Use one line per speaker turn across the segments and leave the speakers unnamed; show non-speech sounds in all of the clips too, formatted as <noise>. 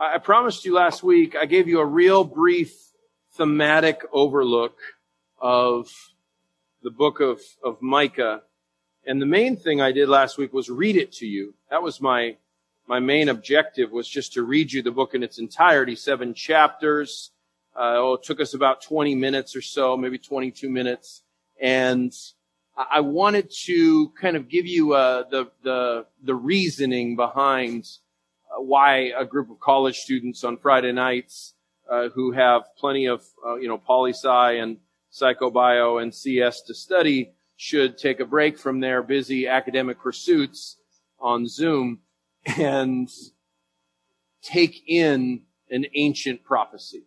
I promised you last week, I gave you a real brief thematic overlook of the book of, of Micah. And the main thing I did last week was read it to you. That was my, my main objective was just to read you the book in its entirety, seven chapters. Uh, oh, it took us about 20 minutes or so, maybe 22 minutes. And I wanted to kind of give you uh, the, the, the reasoning behind why a group of college students on Friday nights uh, who have plenty of, uh, you know, poli sci and psychobio and CS to study should take a break from their busy academic pursuits on Zoom and take in an ancient prophecy.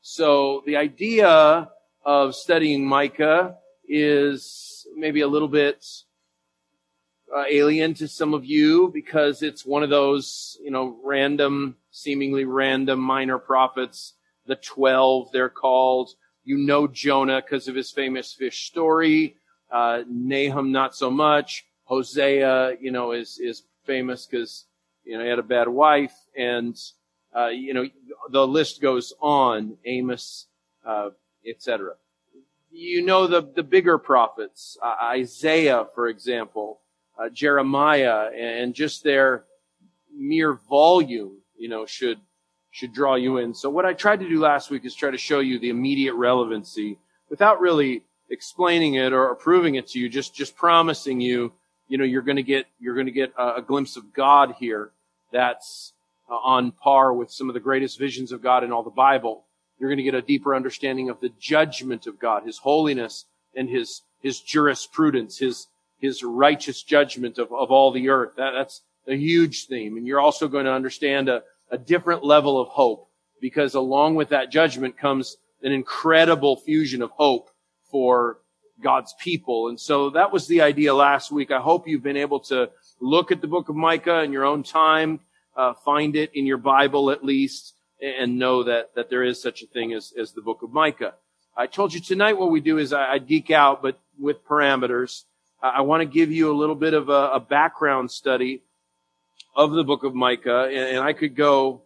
So the idea of studying Micah is maybe a little bit uh, alien to some of you because it's one of those, you know, random, seemingly random minor prophets. The 12, they're called. You know Jonah because of his famous fish story. Uh, Nahum, not so much. Hosea, you know, is, is famous because, you know, he had a bad wife. And, uh, you know, the list goes on. Amos, uh, etc. You know the, the bigger prophets. Uh, Isaiah, for example uh, Jeremiah and just their mere volume, you know, should should draw you in. So what I tried to do last week is try to show you the immediate relevancy without really explaining it or proving it to you, just just promising you, you know, you're going to get you're going to get a, a, glimpse of God here that's uh, on par with some of the greatest visions of God in all the Bible. You're going to get a deeper understanding of the judgment of God, His holiness and His His jurisprudence, His his righteous judgment of, of all the earth. That, that's a huge theme. And you're also going to understand a, a different level of hope because along with that judgment comes an incredible fusion of hope for God's people. And so that was the idea last week. I hope you've been able to look at the book of Micah in your own time, uh, find it in your Bible at least, and know that, that there is such a thing as, as the book of Micah. I told you tonight what we do is I, I geek out, but with parameters. I want to give you a little bit of a, a background study of the book of Micah, and, and, I could go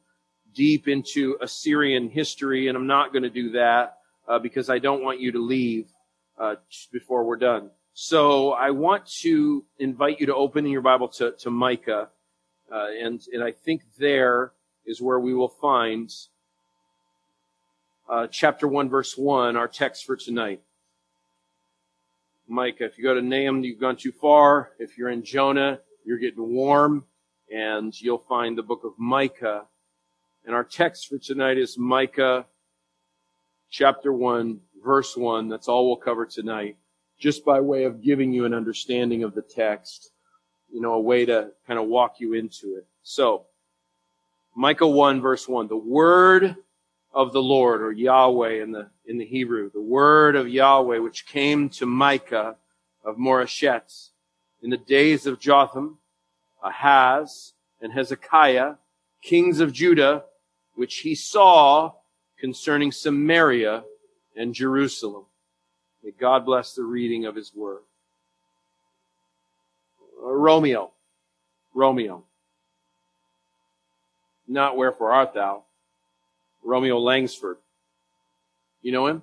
deep into Assyrian history, and I'm not going to do that uh, because I don't want you to leave uh, before we're done. So I want to invite you to open your Bible to, to Micah, uh, and and I think there is where we will find uh, chapter one, verse one, our text for tonight. Micah. If you go to Nahum, you've gone too far. If you're in Jonah, you're getting warm, and you'll find the book of Micah. And our text for tonight is Micah chapter 1, verse 1. That's all we'll cover tonight. Just by way of giving you an understanding of the text, you know, a way to kind of walk you into it. So, Micah 1, verse 1. The word of the Lord, or Yahweh in the, in the Hebrew, the word of Yahweh, which came to Micah of Moresheth in the days of Jotham, Ahaz, and Hezekiah, kings of Judah, which he saw concerning Samaria and Jerusalem. May God bless the reading of his word. Uh, Romeo. Romeo. Not wherefore art thou? Romeo Langford. You know him?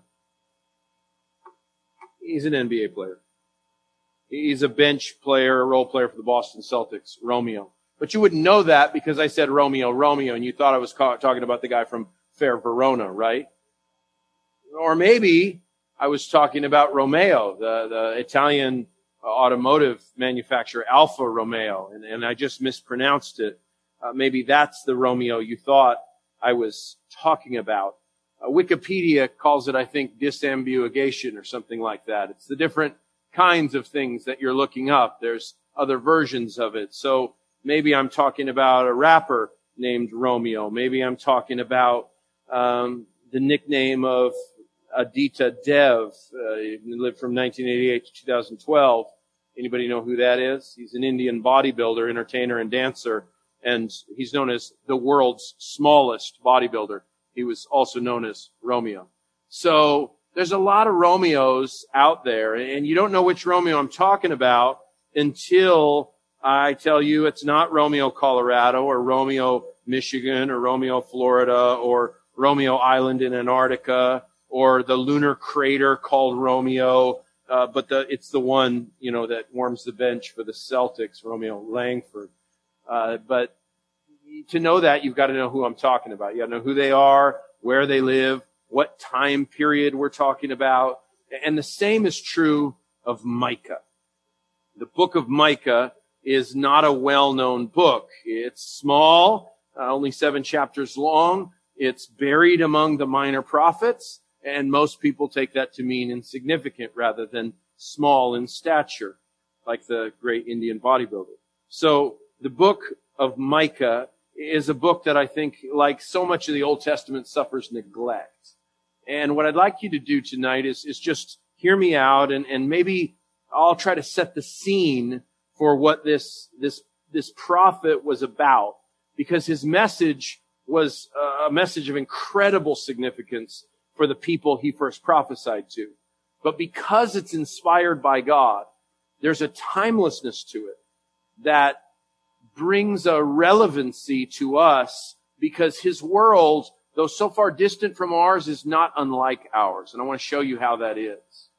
He's an NBA player. He's a bench player, a role player for the Boston Celtics, Romeo. But you wouldn't know that because I said Romeo, Romeo, and you thought I was talking about the guy from Fair Verona, right? Or maybe I was talking about Romeo, the, the Italian automotive manufacturer, Alfa Romeo, and, and I just mispronounced it. Uh, maybe that's the Romeo you thought I was talking about. Uh, Wikipedia calls it, I think, disambiguation or something like that. It's the different kinds of things that you're looking up. There's other versions of it. So maybe I'm talking about a rapper named Romeo. Maybe I'm talking about um, the nickname of Aditya Dev. Uh, he lived from 1988 to 2012. Anybody know who that is? He's an Indian bodybuilder, entertainer, and dancer and he's known as the world's smallest bodybuilder. He was also known as Romeo. So there's a lot of Romeos out there, and you don't know which Romeo I'm talking about until I tell you it's not Romeo, Colorado, or Romeo, Michigan or Romeo, Florida or Romeo Island in Antarctica or the lunar crater called Romeo. Uh, but the, it's the one, you know, that warms the bench for the Celtics, Romeo Langford. Uh, but to know that, you've got to know who I'm talking about. You got to know who they are, where they live, what time period we're talking about. And the same is true of Micah. The book of Micah is not a well-known book. It's small, uh, only seven chapters long. It's buried among the minor prophets, and most people take that to mean insignificant rather than small in stature, like the great Indian bodybuilder. So the book of Micah is a book that I think, like so much of the Old Testament, suffers neglect. And what I'd like you to do tonight is, is just hear me out and, and maybe I'll try to set the scene for what this, this, this prophet was about because his message was a message of incredible significance for the people he first prophesied to. But because it's inspired by God, there's a timelessness to it that brings a relevancy to us because his world, though so far distant from ours, is not unlike ours. And I want to show you how that is.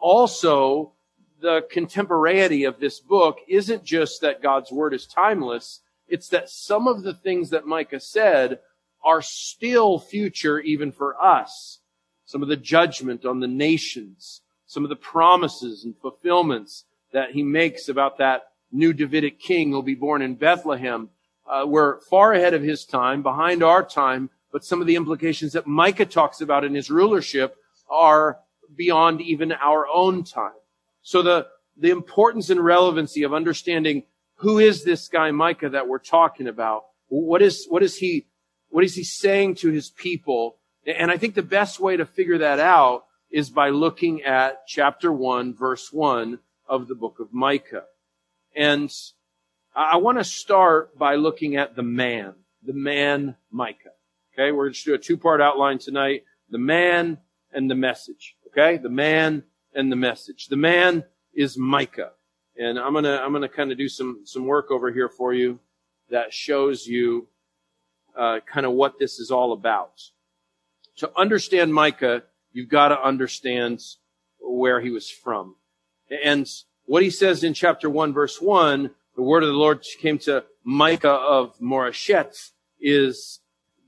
Also, the contemporaneity of this book isn't just that God's word is timeless. It's that some of the things that Micah said are still future even for us. Some of the judgment on the nations, some of the promises and fulfillments that he makes about that new Davidic king who'll be born in Bethlehem uh, were far ahead of his time, behind our time, but some of the implications that Micah talks about in his rulership are beyond even our own time. So the, the importance and relevancy of understanding who is this guy Micah that we're talking about? What is, what is he, what is he saying to his people? And I think the best way to figure that out is by looking at chapter one, verse one of the book of Micah. And I want to start by looking at the man, the man Micah. Okay. We're going to do a two part outline tonight. The man and the message. Okay. The man and the message. The man is Micah. And I'm going to, I'm to kind of do some, some work over here for you that shows you, uh, kind of what this is all about. To understand Micah, you've got to understand where he was from. And what he says in chapter 1 verse 1, the word of the Lord came to Micah of Moresheth is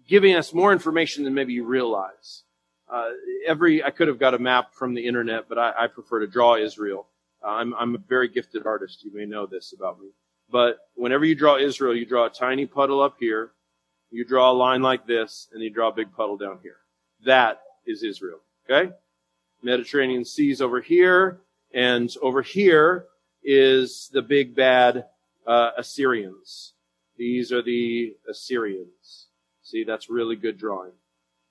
giving us more information than maybe you realize. Uh, every, I could have got a map from the internet, but I, I prefer to draw Israel. Uh, I'm, I'm a very gifted artist. You may know this about me. But whenever you draw Israel, you draw a tiny puddle up here, you draw a line like this, and you draw a big puddle down here. That is Israel. Okay? Mediterranean Sea's over here, and over here is the big bad uh, Assyrians. These are the Assyrians. See, that's really good drawing.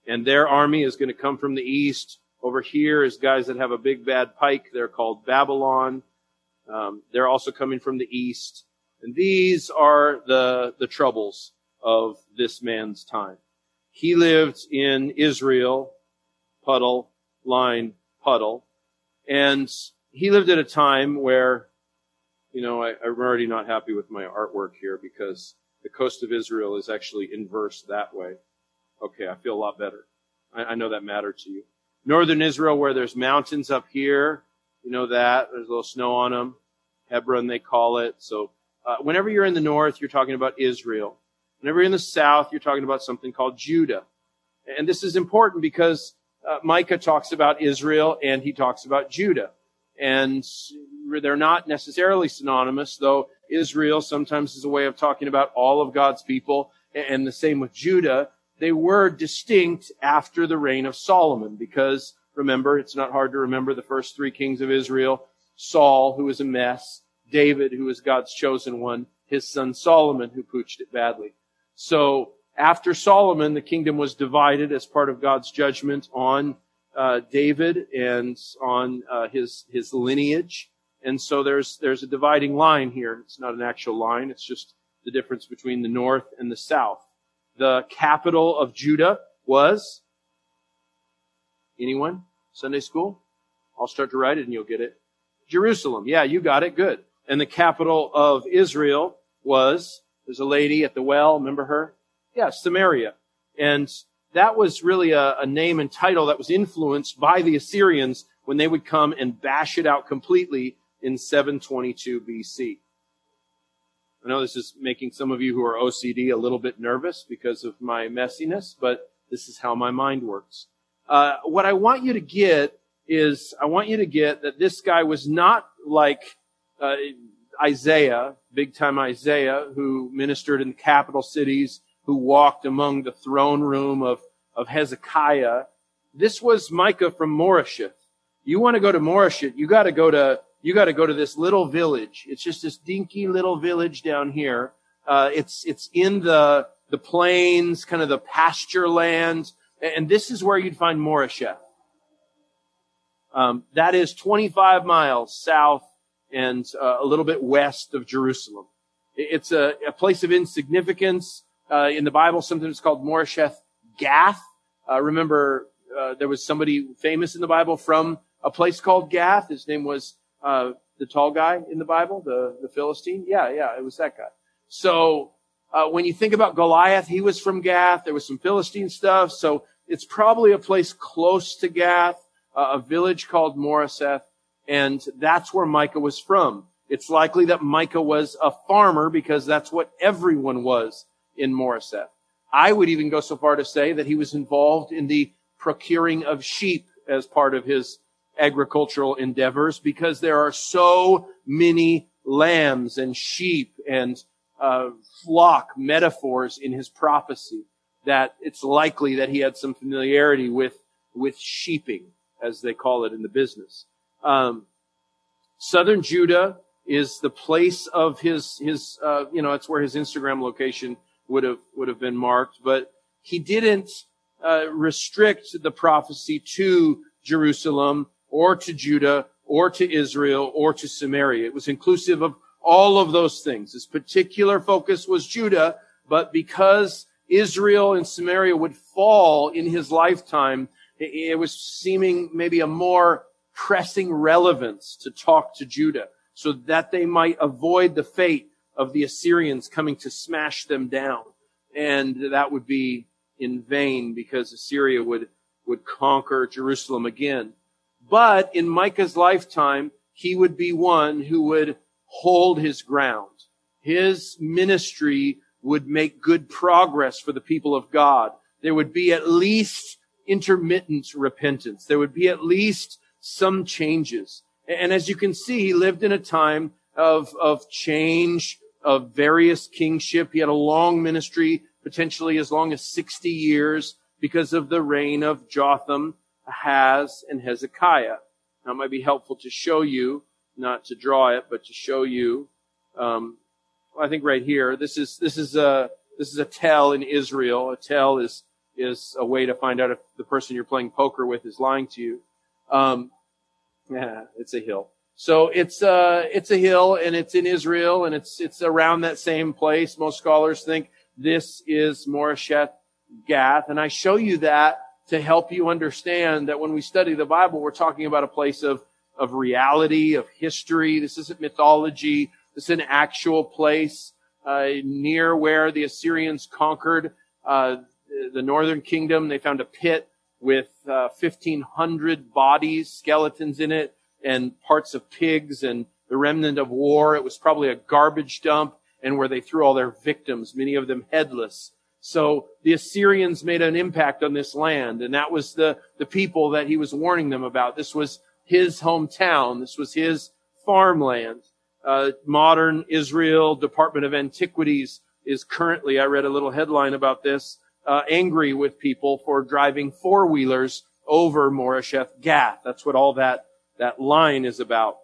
And their army is going to come from the east. Over here is guys that have a big bad pike. They're called Babylon. Um, they're also coming from the east. And these are the, the troubles of this man's time. He lived in Israel, puddle, line, puddle. And he lived at a time where, you know, I, I'm already not happy with my artwork here because the coast of Israel is actually inverse that way. Okay, I feel a lot better. I, I know that mattered to you. Northern Israel, where there's mountains up here, you know that. There's a little snow on them. Hermon, they call it. So, uh, whenever you're in the north, you're talking about Israel. Whenever you're in the south, you're talking about something called Judah. And this is important because uh, Micah talks about Israel and he talks about Judah and they're not necessarily synonymous, though Israel sometimes is a way of talking about all of God's people, and the same with Judah. They were distinct after the reign of Solomon, because remember, it's not hard to remember the first three kings of Israel, Saul, who was a mess, David, who was God's chosen one, his son Solomon, who pooched it badly. So after Solomon, the kingdom was divided as part of God's judgment on uh, David and on uh, his his lineage, and so there's there's a dividing line here. It's not an actual line; it's just the difference between the north and the south. The capital of Judah was anyone Sunday school. I'll start to write it, and you'll get it. Jerusalem. Yeah, you got it. Good. And the capital of Israel was there's a lady at the well. Remember her? Yeah, Samaria. And that was really a, a name and title that was influenced by the Assyrians when they would come and bash it out completely in 722 BC. I know this is making some of you who are OCD a little bit nervous because of my messiness, but this is how my mind works. Uh, what I want you to get is, I want you to get that this guy was not like uh, Isaiah, big time Isaiah, who ministered in the capital cities, who walked among the throne room of, of Hezekiah. This was Micah from Moresheth. You want to go to Moresheth, you got to go to you got to go to this little village. It's just this dinky little village down here. Uh, it's it's in the the plains, kind of the pasture lands, and this is where you'd find Moresheth. Um, that is 25 miles south and uh, a little bit west of Jerusalem. It's a, a place of insignificance. Uh, in the Bible, sometimes it's called Moresheth Gath. Uh, remember, uh, there was somebody famous in the Bible from a place called Gath. His name was uh, the tall guy in the Bible, the, the Philistine. Yeah, yeah, it was that guy. So uh, when you think about Goliath, he was from Gath. There was some Philistine stuff. So it's probably a place close to Gath, a village called Moresheth, and that's where Micah was from. It's likely that Micah was a farmer because that's what everyone was in Moresheth. I would even go so far to say that he was involved in the procuring of sheep as part of his agricultural endeavors because there are so many lambs and sheep and uh, flock metaphors in his prophecy that it's likely that he had some familiarity with with sheeping, as they call it in the business. Um, Southern Judah is the place of his his uh, you know it's where his Instagram location would have would have been marked, but he didn't uh, restrict the prophecy to Jerusalem or to Judah or to Israel or to Samaria. It was inclusive of all of those things. His particular focus was Judah, but because Israel and Samaria would fall in his lifetime, it was seeming maybe a more pressing relevance to talk to Judah so that they might avoid the fate of the Assyrians coming to smash them down. And that would be in vain because Assyria would, would conquer Jerusalem again. But in Micah's lifetime, he would be one who would hold his ground. His ministry would make good progress for the people of God. There would be at least intermittent repentance. There would be at least some changes. And as you can see, he lived in a time of, of change, of various kingship. He had a long ministry, potentially as long as 60 years because of the reign of Jotham, Ahaz, and Hezekiah. Now it might be helpful to show you, not to draw it, but to show you, um, I think right here, this is, this is a, this is a tell in Israel. A tell is, is a way to find out if the person you're playing poker with is lying to you. Um, yeah, <laughs> it's a hill. So it's uh it's a hill and it's in Israel and it's it's around that same place. Most scholars think this is Moresheth Gath, and I show you that to help you understand that when we study the Bible, we're talking about a place of of reality, of history. This isn't mythology. This is an actual place uh, near where the Assyrians conquered uh, the northern kingdom. They found a pit with uh, 1,500 bodies, skeletons in it, and parts of pigs and the remnant of war. It was probably a garbage dump and where they threw all their victims, many of them headless. So the Assyrians made an impact on this land, and that was the, the people that he was warning them about. This was his hometown. This was his farmland. Uh, modern Israel Department of Antiquities is currently, I read a little headline about this, uh, angry with people for driving four wheelers over Moresheth Gath. That's what all that that line is about.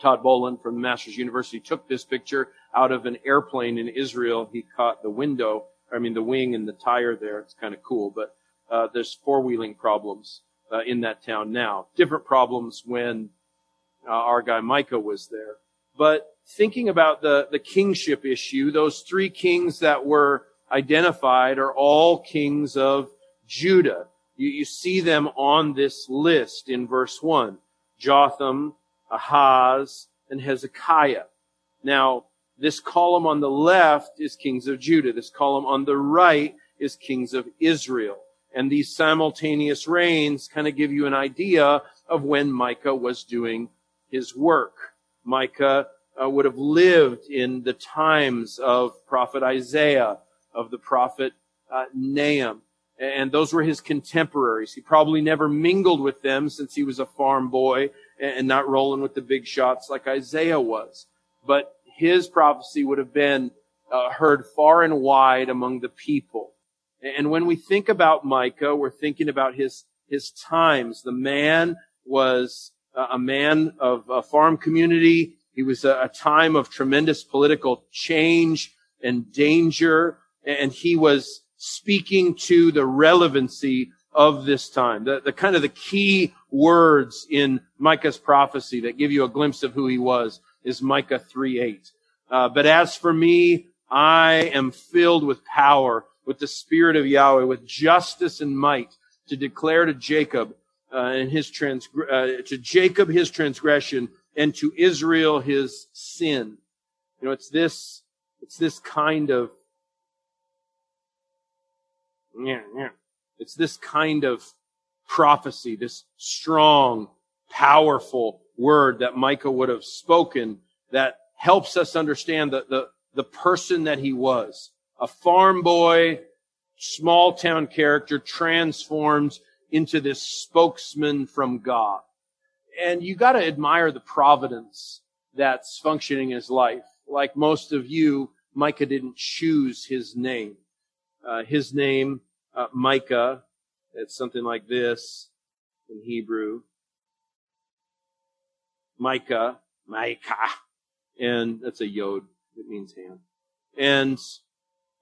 Todd Bolen from the Masters University took this picture out of an airplane in Israel. He caught the window, I mean the wing and the tire there. It's kind of cool, but uh, there's four wheeling problems uh, in that town now. Different problems when uh, our guy Micah was there. But thinking about the the kingship issue, those three kings that were identified are all kings of Judah. You, you see them on this list in verse 1. Jotham, Ahaz, and Hezekiah. Now, this column on the left is kings of Judah. This column on the right is kings of Israel. And these simultaneous reigns kind of give you an idea of when Micah was doing his work. Micah uh, would have lived in the times of prophet Isaiah, of the prophet uh, Nahum. And those were his contemporaries. He probably never mingled with them since he was a farm boy and not rolling with the big shots like Isaiah was. But his prophecy would have been uh, heard far and wide among the people. And when we think about Micah, we're thinking about his, his times. The man was a man of a farm community. He was a, a time of tremendous political change and danger. And he was speaking to the relevancy of this time. The, the kind of the key words in Micah's prophecy that give you a glimpse of who he was is Micah 3 8. Uh, but as for me, I am filled with power, with the spirit of Yahweh, with justice and might to declare to Jacob uh, and his trans uh, to Jacob his transgression and to Israel his sin. You know, it's this it's this kind of. It's this kind of prophecy, this strong, powerful word that Micah would have spoken that helps us understand the, the, the person that he was. A farm boy, small town character transformed into this spokesman from God. And you gotta admire the providence that's functioning in his life. Like most of you, Micah didn't choose his name. Uh, his name uh, Micah. It's something like this in Hebrew. Micah, Micah, and that's a yod. It means hand. And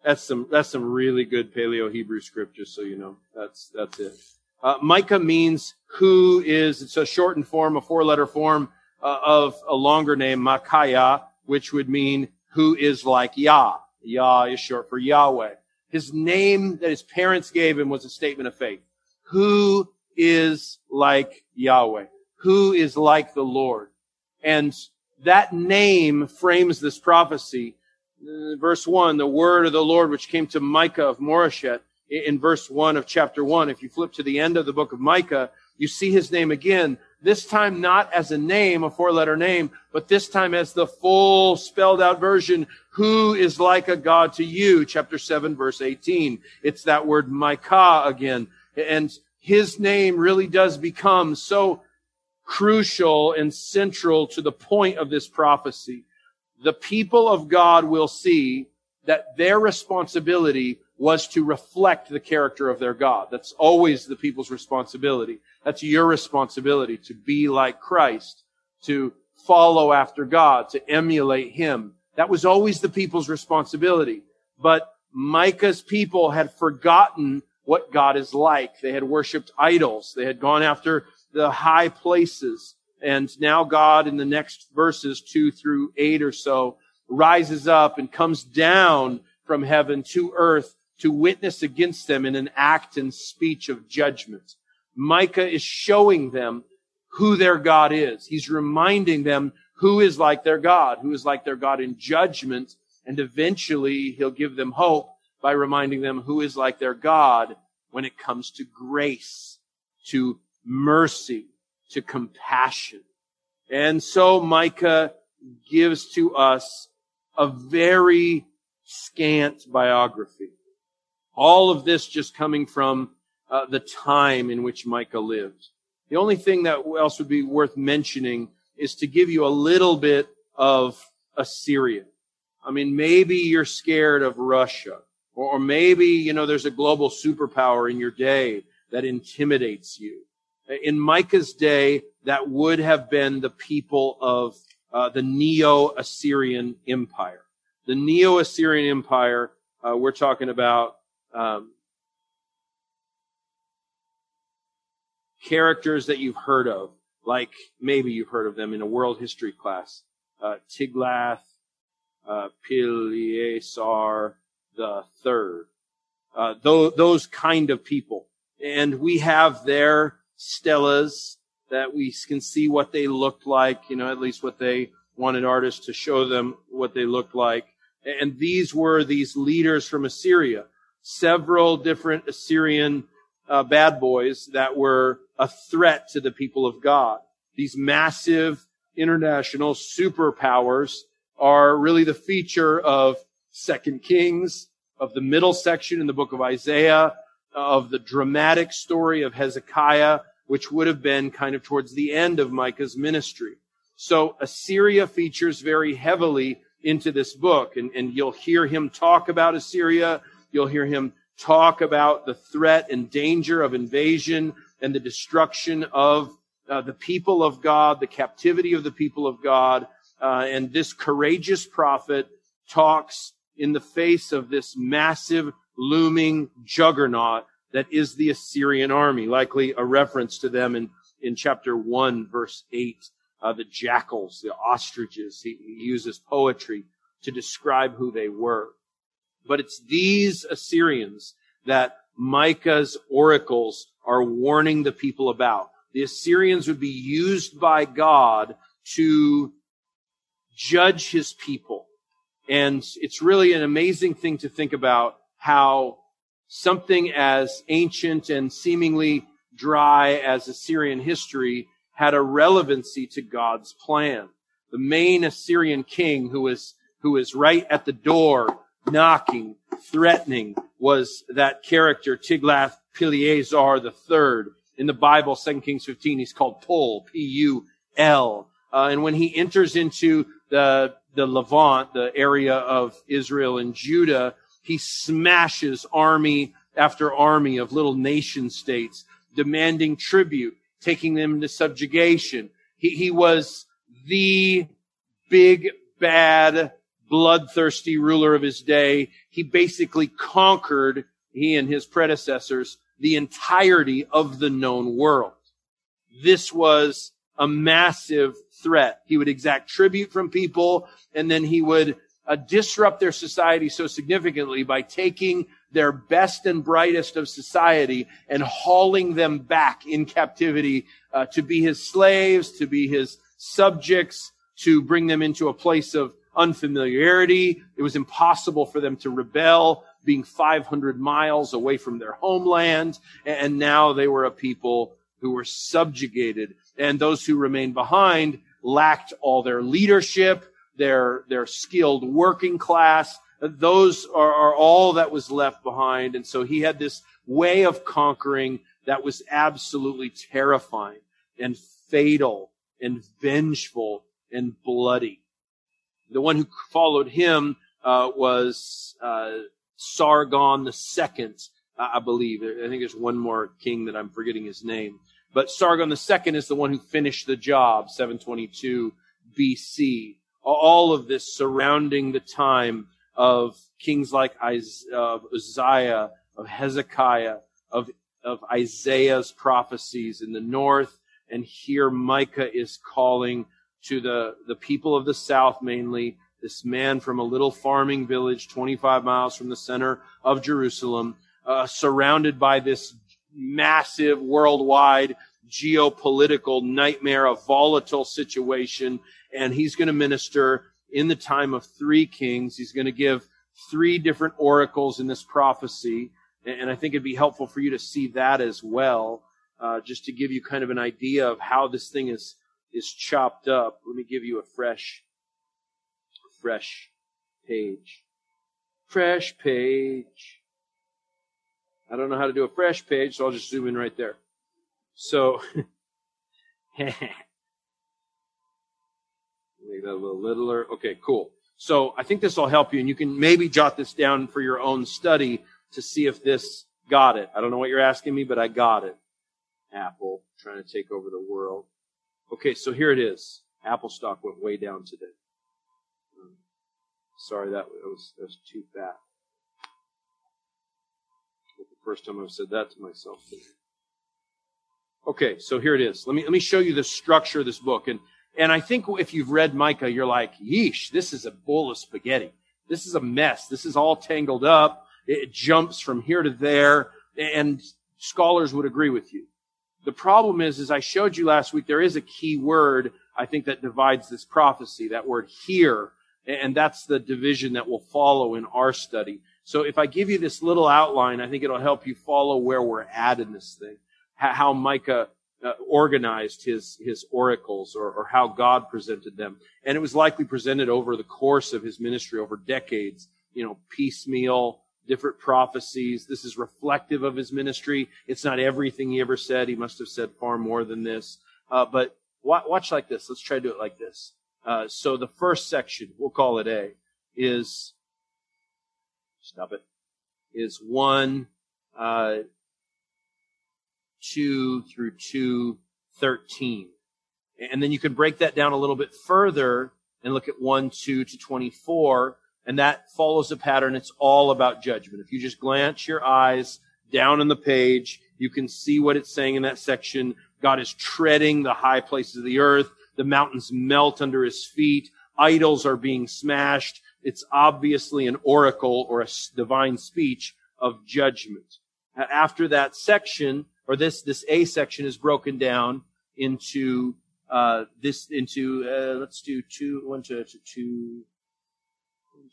that's some that's some really good Paleo Hebrew scripture. so you know. That's that's it. Uh, Micah means who is. It's a shortened form, a four-letter form uh, of a longer name, Micaiah, which would mean who is like Yah. Yah is short for Yahweh. His name that his parents gave him was a statement of faith. Who is like Yahweh? Who is like the Lord? And that name frames this prophecy. Uh, verse 1, the word of the Lord which came to Micah of Moresheth in verse 1 of chapter 1. If you flip to the end of the book of Micah, you see his name again. This time not as a name, a four letter name, but this time as the full spelled out version. Who is like a God to you? Chapter 7 verse 18. It's that word Micah again. And his name really does become so crucial and central to the point of this prophecy. The people of God will see that their responsibility was to reflect the character of their God. That's always the people's responsibility. That's your responsibility to be like Christ, to follow after God, to emulate Him. That was always the people's responsibility. But Micah's people had forgotten what God is like. They had worshiped idols. They had gone after the high places. And now God in the next verses two through eight or so rises up and comes down from heaven to earth to witness against them in an act and speech of judgment. Micah is showing them who their God is. He's reminding them who is like their God, who is like their God in judgment. And eventually he'll give them hope by reminding them who is like their God when it comes to grace, to mercy, to compassion. And so Micah gives to us a very scant biography. All of this just coming from uh, the time in which Micah lived. The only thing that else would be worth mentioning is to give you a little bit of Assyria. I mean, maybe you're scared of Russia, or, maybe, you know, there's a global superpower in your day that intimidates you. In Micah's day, that would have been the people of uh, the Neo-Assyrian Empire. The Neo-Assyrian Empire, uh, we're talking about um, characters that you've heard of, like maybe you've heard of them in a world history class. Uh, Tiglath, uh, Pileser the third. Uh, those, those kind of people. And we have their stelas that we can see what they looked like, you know, at least what they wanted artists to show them what they looked like. And these were these leaders from Assyria. Several different Assyrian uh, bad boys that were a threat to the people of God. These massive international superpowers are really the feature of Second Kings, of the middle section in the book of Isaiah, of the dramatic story of Hezekiah, which would have been kind of towards the end of Micah's ministry. So Assyria features very heavily into this book, and, and you'll hear him talk about Assyria. You'll hear him talk about the threat and danger of invasion and the destruction of uh, the people of God, the captivity of the people of God. Uh, and this courageous prophet talks in the face of this massive looming juggernaut that is the Assyrian army, likely a reference to them in, in chapter 1, verse 8. Uh, the jackals, the ostriches. He, he uses poetry to describe who they were. But it's these Assyrians that Micah's oracles are warning the people about. The Assyrians would be used by God to judge his people. And it's really an amazing thing to think about how something as ancient and seemingly dry as Assyrian history had a relevancy to God's plan. The main Assyrian king who was, who was right at the door knocking, threatening, was that character Tiglath-Pileser III. In the Bible, 2 Kings 15, he's called Pul, P-U-L. Uh, and when he enters into the, the Levant, the area of Israel and Judah, he smashes army after army of little nation states, demanding tribute, taking them into subjugation. He, he was the big, bad, bloodthirsty ruler of his day. He basically conquered, he and his predecessors, the entirety of the known world. This was a massive threat. He would exact tribute from people and then he would uh, disrupt their society so significantly by taking their best and brightest of society and hauling them back in captivity uh, to be his slaves, to be his subjects, to bring them into a place of unfamiliarity. It was impossible for them to rebel, being 500 miles away from their homeland. And now they were a people who were subjugated. And those who remained behind lacked all their leadership, their, their skilled working class. Those are, are all that was left behind. And so he had this way of conquering that was absolutely terrifying and fatal and vengeful and bloody. The one who followed him uh, was uh, Sargon II, I believe. I think there's one more king that I'm forgetting his name. But Sargon II is the one who finished the job, 722 BC. All of this surrounding the time of kings like Uzziah, of Hezekiah, of, of Isaiah's prophecies in the north. And here Micah is calling to the, the people of the South mainly, this man from a little farming village 25 miles from the center of Jerusalem, uh, surrounded by this massive worldwide geopolitical nightmare, a volatile situation. And he's going to minister in the time of three kings. He's going to give three different oracles in this prophecy. And I think it'd be helpful for you to see that as well, uh, just to give you kind of an idea of how this thing is is chopped up. Let me give you a fresh, fresh page. Fresh page. I don't know how to do a fresh page, so I'll just zoom in right there. So, <laughs> make that a little littler. Okay, cool. So I think this will help you, and you can maybe jot this down for your own study to see if this got it. I don't know what you're asking me, but I got it. Apple trying to take over the world. Okay, so here it is. Apple stock went way down today. Um, sorry, that was, that was too fat. the first time I've said that to myself. Okay, so here it is. Let me let me show you the structure of this book. And and I think if you've read Micah, you're like, yeesh, this is a bowl of spaghetti. This is a mess. This is all tangled up. It jumps from here to there. And scholars would agree with you. The problem is, as I showed you last week, there is a key word, I think, that divides this prophecy, that word here. And that's the division that will follow in our study. So if I give you this little outline, I think it'll help you follow where we're at in this thing. How Micah uh, organized his, his oracles or, or how God presented them. And it was likely presented over the course of his ministry over decades, you know, piecemeal, different prophecies. This is reflective of his ministry. It's not everything he ever said. He must have said far more than this. Uh, but watch, like this. Let's try to do it like this. Uh, so the first section, we'll call it A, is stop it. Is one, uh, two through two thirteen, and then you can break that down a little bit further and look at one two to twenty four and that follows a pattern. It's all about judgment. If you just glance your eyes down in the page, you can see what it's saying in that section. God is treading the high places of the earth. The mountains melt under his feet. Idols are being smashed. It's obviously an oracle or a divine speech of judgment. After that section, or this, this A section is broken down into, uh, this, into, uh, let's do two, one to, to two,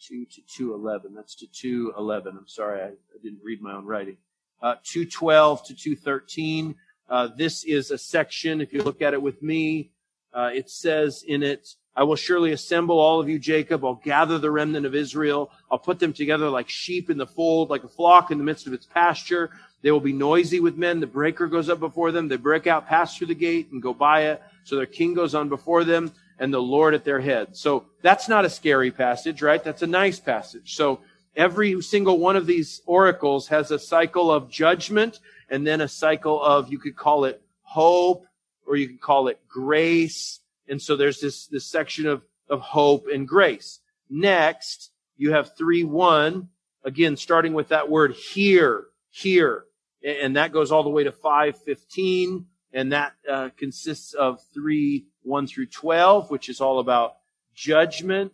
2 to 211. That's to 211. I'm sorry, I, I didn't read my own writing. Uh, 212 to 213. Uh, this is a section, if you look at it with me, uh, it says in it, I will surely assemble all of you, Jacob. I'll gather the remnant of Israel. I'll put them together like sheep in the fold, like a flock in the midst of its pasture. They will be noisy with men. The breaker goes up before them. They break out, pass through the gate, and go by it. So their king goes on before them and the Lord at their head. So that's not a scary passage, right? That's a nice passage. So every single one of these oracles has a cycle of judgment and then a cycle of, you could call it hope or you could call it grace. And so there's this, this section of, of hope and grace. Next, you have three one, again, starting with that word here, here. And that goes all the way to 515 and that uh, consists of three 1 through 12, which is all about judgment.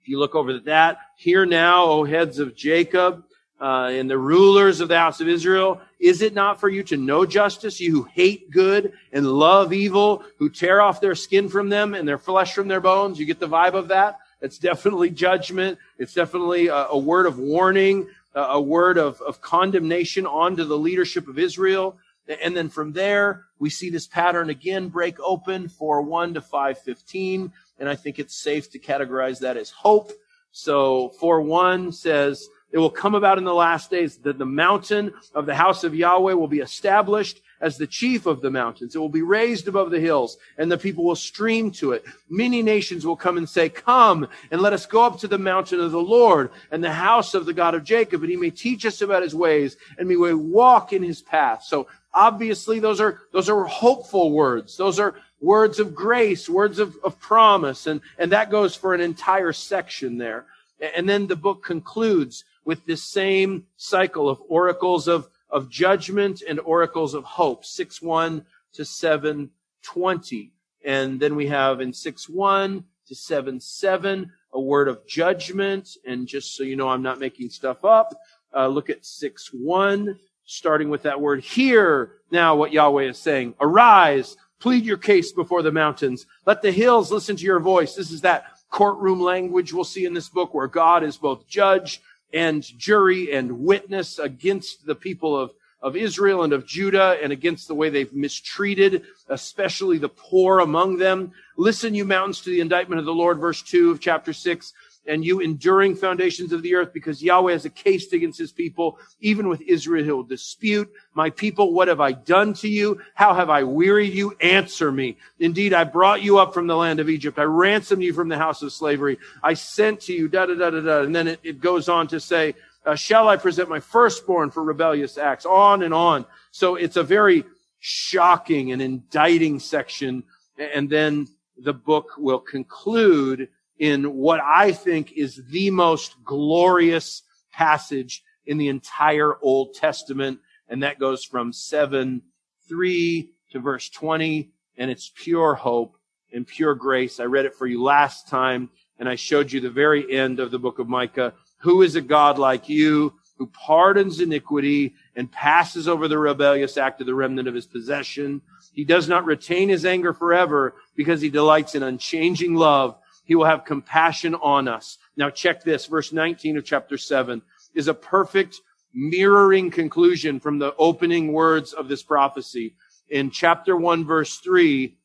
If you look over at that, hear now, O heads of Jacob, uh, and the rulers of the house of Israel, is it not for you to know justice, you who hate good and love evil, who tear off their skin from them and their flesh from their bones? You get the vibe of that? It's definitely judgment. It's definitely a, a word of warning, a, a word of, of condemnation onto the leadership of Israel. And then from there, we see this pattern again break open for 1 to 515. And I think it's safe to categorize that as hope. So 4 1 says, it will come about in the last days that the mountain of the house of Yahweh will be established as the chief of the mountains. It will be raised above the hills and the people will stream to it. Many nations will come and say, come and let us go up to the mountain of the Lord and the house of the God of Jacob and he may teach us about his ways and we may walk in his path. So obviously those are, those are hopeful words. Those are words of grace, words of, of promise. And, and that goes for an entire section there. And then the book concludes with this same cycle of oracles of, of judgment and oracles of hope, 6-1 to 7-20. And then we have in 6-1 to 7-7 a word of judgment. And just so you know, I'm not making stuff up. Uh, look at 6-1 starting with that word. Hear now what Yahweh is saying. Arise, plead your case before the mountains. Let the hills listen to your voice. This is that courtroom language we'll see in this book where God is both judge and jury and witness against the people of, of Israel and of Judah and against the way they've mistreated, especially the poor among them. Listen, you mountains, to the indictment of the Lord, verse 2 of chapter 6 and you enduring foundations of the earth because Yahweh has a case against his people. Even with Israel, he'll dispute. My people, what have I done to you? How have I wearied you? Answer me. Indeed, I brought you up from the land of Egypt. I ransomed you from the house of slavery. I sent to you, da da da da da. And then it, it goes on to say, uh, shall I present my firstborn for rebellious acts? On and on. So it's a very shocking and indicting section. And then the book will conclude in what I think is the most glorious passage in the entire Old Testament. And that goes from 7, 3 to verse 20. And it's pure hope and pure grace. I read it for you last time and I showed you the very end of the book of Micah. Who is a God like you? who pardons iniquity and passes over the rebellious act of the remnant of his possession. He does not retain his anger forever because he delights in unchanging love. He will have compassion on us. Now check this. Verse 19 of chapter 7 is a perfect mirroring conclusion from the opening words of this prophecy. In chapter 1 verse 3,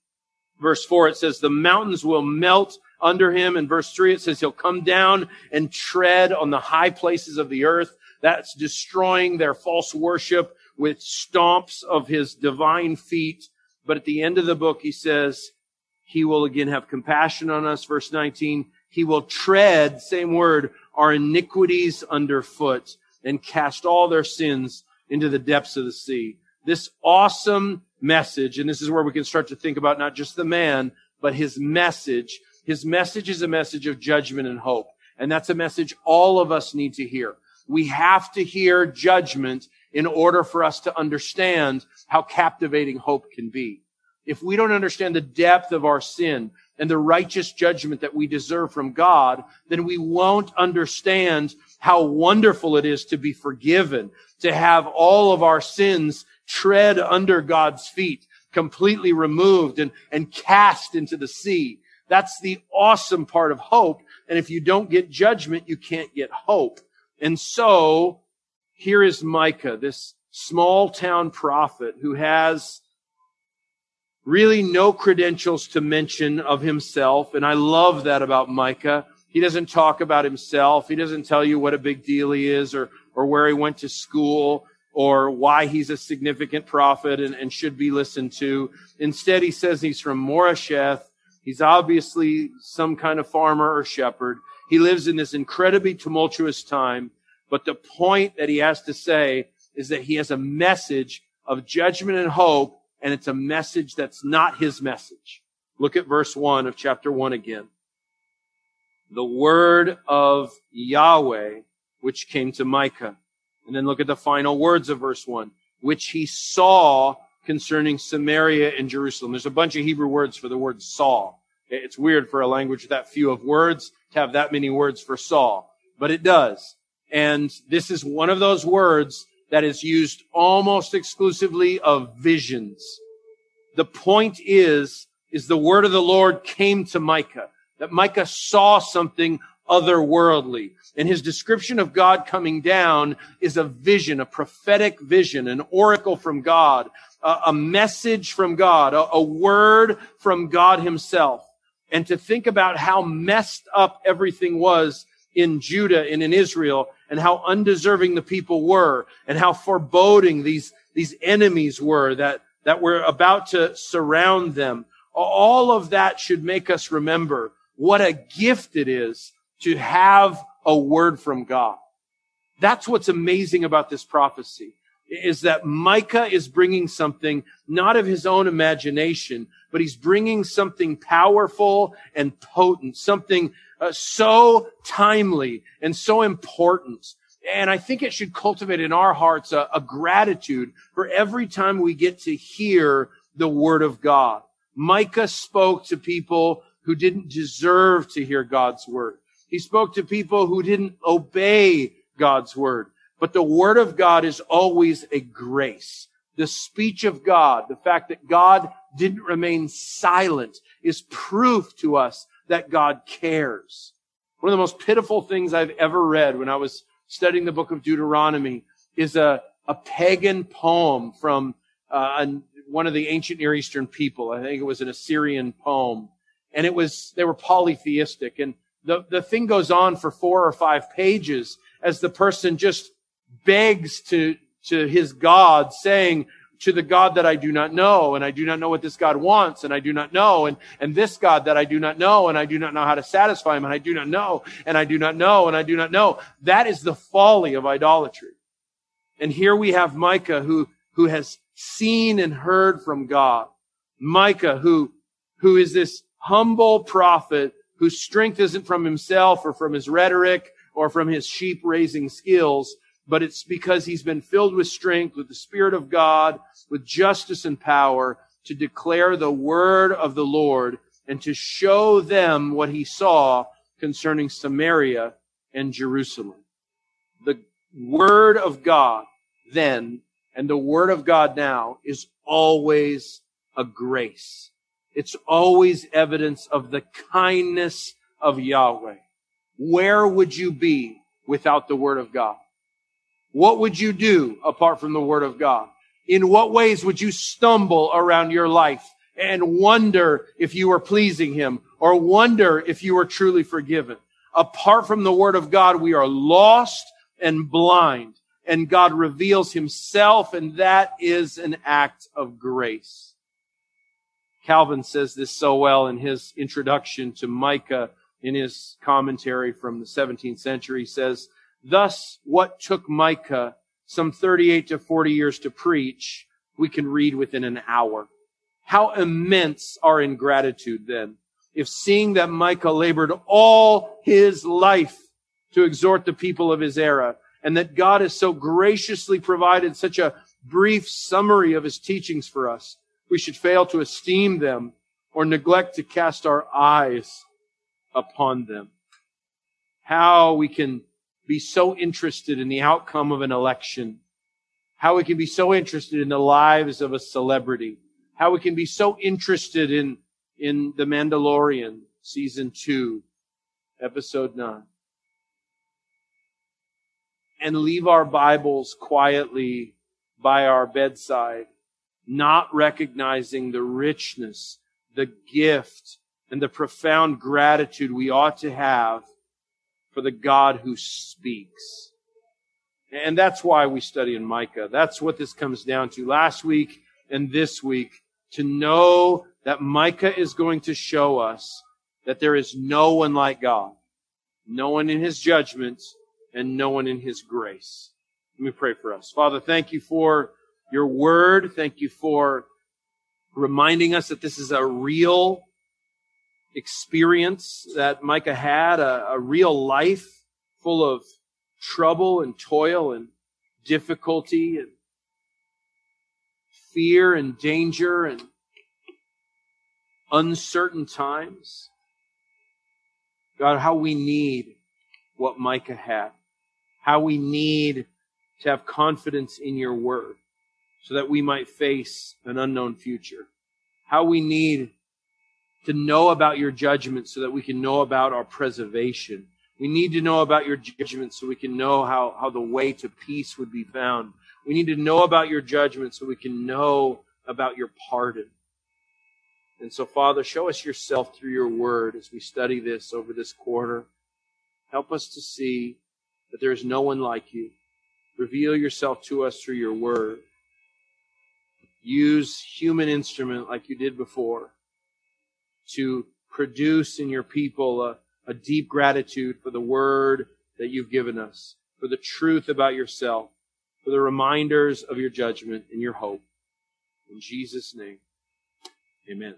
verse 4, it says, the mountains will melt under him. In verse 3, it says he'll come down and tread on the high places of the earth. That's destroying their false worship with stomps of his divine feet. But at the end of the book, he says, he will again have compassion on us. Verse 19, he will tread, same word, our iniquities underfoot and cast all their sins into the depths of the sea. This awesome message, and this is where we can start to think about not just the man, but his message. His message is a message of judgment and hope. And that's a message all of us need to hear. We have to hear judgment in order for us to understand how captivating hope can be. If we don't understand the depth of our sin and the righteous judgment that we deserve from God, then we won't understand how wonderful it is to be forgiven, to have all of our sins tread under God's feet, completely removed and, and cast into the sea. That's the awesome part of hope. And if you don't get judgment, you can't get hope. And so here is Micah, this small town prophet who has really no credentials to mention of himself. And I love that about Micah. He doesn't talk about himself. He doesn't tell you what a big deal he is or, or where he went to school or why he's a significant prophet and, and should be listened to. Instead, he says he's from Moresheth. He's obviously some kind of farmer or shepherd. He lives in this incredibly tumultuous time. But the point that he has to say is that he has a message of judgment and hope, and it's a message that's not his message. Look at verse one of chapter one again. The word of Yahweh, which came to Micah. And then look at the final words of verse one, which he saw concerning Samaria and Jerusalem. There's a bunch of Hebrew words for the word saw. It's weird for a language that few of words to have that many words for saw, but it does. And this is one of those words that is used almost exclusively of visions. The point is, is the word of the Lord came to Micah, that Micah saw something otherworldly. And his description of God coming down is a vision, a prophetic vision, an oracle from God, a, message from God, a word from God himself. And to think about how messed up everything was in Judah and in Israel and how undeserving the people were and how foreboding these, these enemies were that, that were about to surround them. All of that should make us remember what a gift it is to have a word from God. That's what's amazing about this prophecy is that Micah is bringing something not of his own imagination, but he's bringing something powerful and potent, something uh, so timely and so important. And I think it should cultivate in our hearts a, a gratitude for every time we get to hear the word of God. Micah spoke to people who didn't deserve to hear God's word. He spoke to people who didn't obey God's word. But the word of God is always a grace. The speech of God, the fact that God didn't remain silent is proof to us that God cares. One of the most pitiful things I've ever read when I was studying the book of Deuteronomy is a, a pagan poem from uh, one of the ancient Near Eastern people. I think it was an Assyrian poem. And it was, they were polytheistic. And the, the thing goes on for four or five pages as the person just begs to, to his God saying, to the God that I do not know, and I do not know what this God wants, and I do not know, and, and this God that I do not know, and I do not know how to satisfy him, and I do not know, and I do not know, and I do not know. That is the folly of idolatry. And here we have Micah who, who has seen and heard from God. Micah who, who is this humble prophet whose strength isn't from himself or from his rhetoric or from his sheep raising skills, but it's because he's been filled with strength, with the Spirit of God, with justice and power to declare the word of the Lord and to show them what he saw concerning Samaria and Jerusalem. The, Word of God then and the Word of God now is always a grace. It's always evidence of the kindness of Yahweh. Where would you be without the Word of God? What would you do apart from the Word of God? In what ways would you stumble around your life and wonder if you were pleasing Him or wonder if you were truly forgiven? Apart from the Word of God, we are lost and blind and God reveals Himself and that is an act of grace. Calvin says this so well in his introduction to Micah in his commentary from the 17th century. He says, Thus, what took Micah some 38 to 40 years to preach, we can read within an hour. How immense our ingratitude then, if seeing that Micah labored all his life to exhort the people of his era, and that God has so graciously provided such a brief summary of his teachings for us, we should fail to esteem them or neglect to cast our eyes upon them. How we can be so interested in the outcome of an election. How we can be so interested in the lives of a celebrity. How we can be so interested in, in The Mandalorian, season two, episode nine. And leave our Bibles quietly by our bedside, not recognizing the richness, the gift, and the profound gratitude we ought to have for the God who speaks. And that's why we study in Micah. That's what this comes down to. Last week and this week, to know that Micah is going to show us that there is no one like God. No one in his judgment and no one in his grace. Let me pray for us. Father, thank you for your word. Thank you for reminding us that this is a real experience that Micah had, a, a real life full of trouble and toil and difficulty and fear and danger and uncertain times. God, how we need what Micah had. How we need to have confidence in your word so that we might face an unknown future. How we need to know about your judgment so that we can know about our preservation. We need to know about your judgment so we can know how, how the way to peace would be found. We need to know about your judgment so we can know about your pardon. And so, Father, show us yourself through your word as we study this over this quarter. Help us to see that there is no one like you. Reveal yourself to us through your word. Use human instrument like you did before to produce in your people a, a deep gratitude for the word that you've given us, for the truth about yourself, for the reminders of your judgment and your hope. In Jesus' name, amen.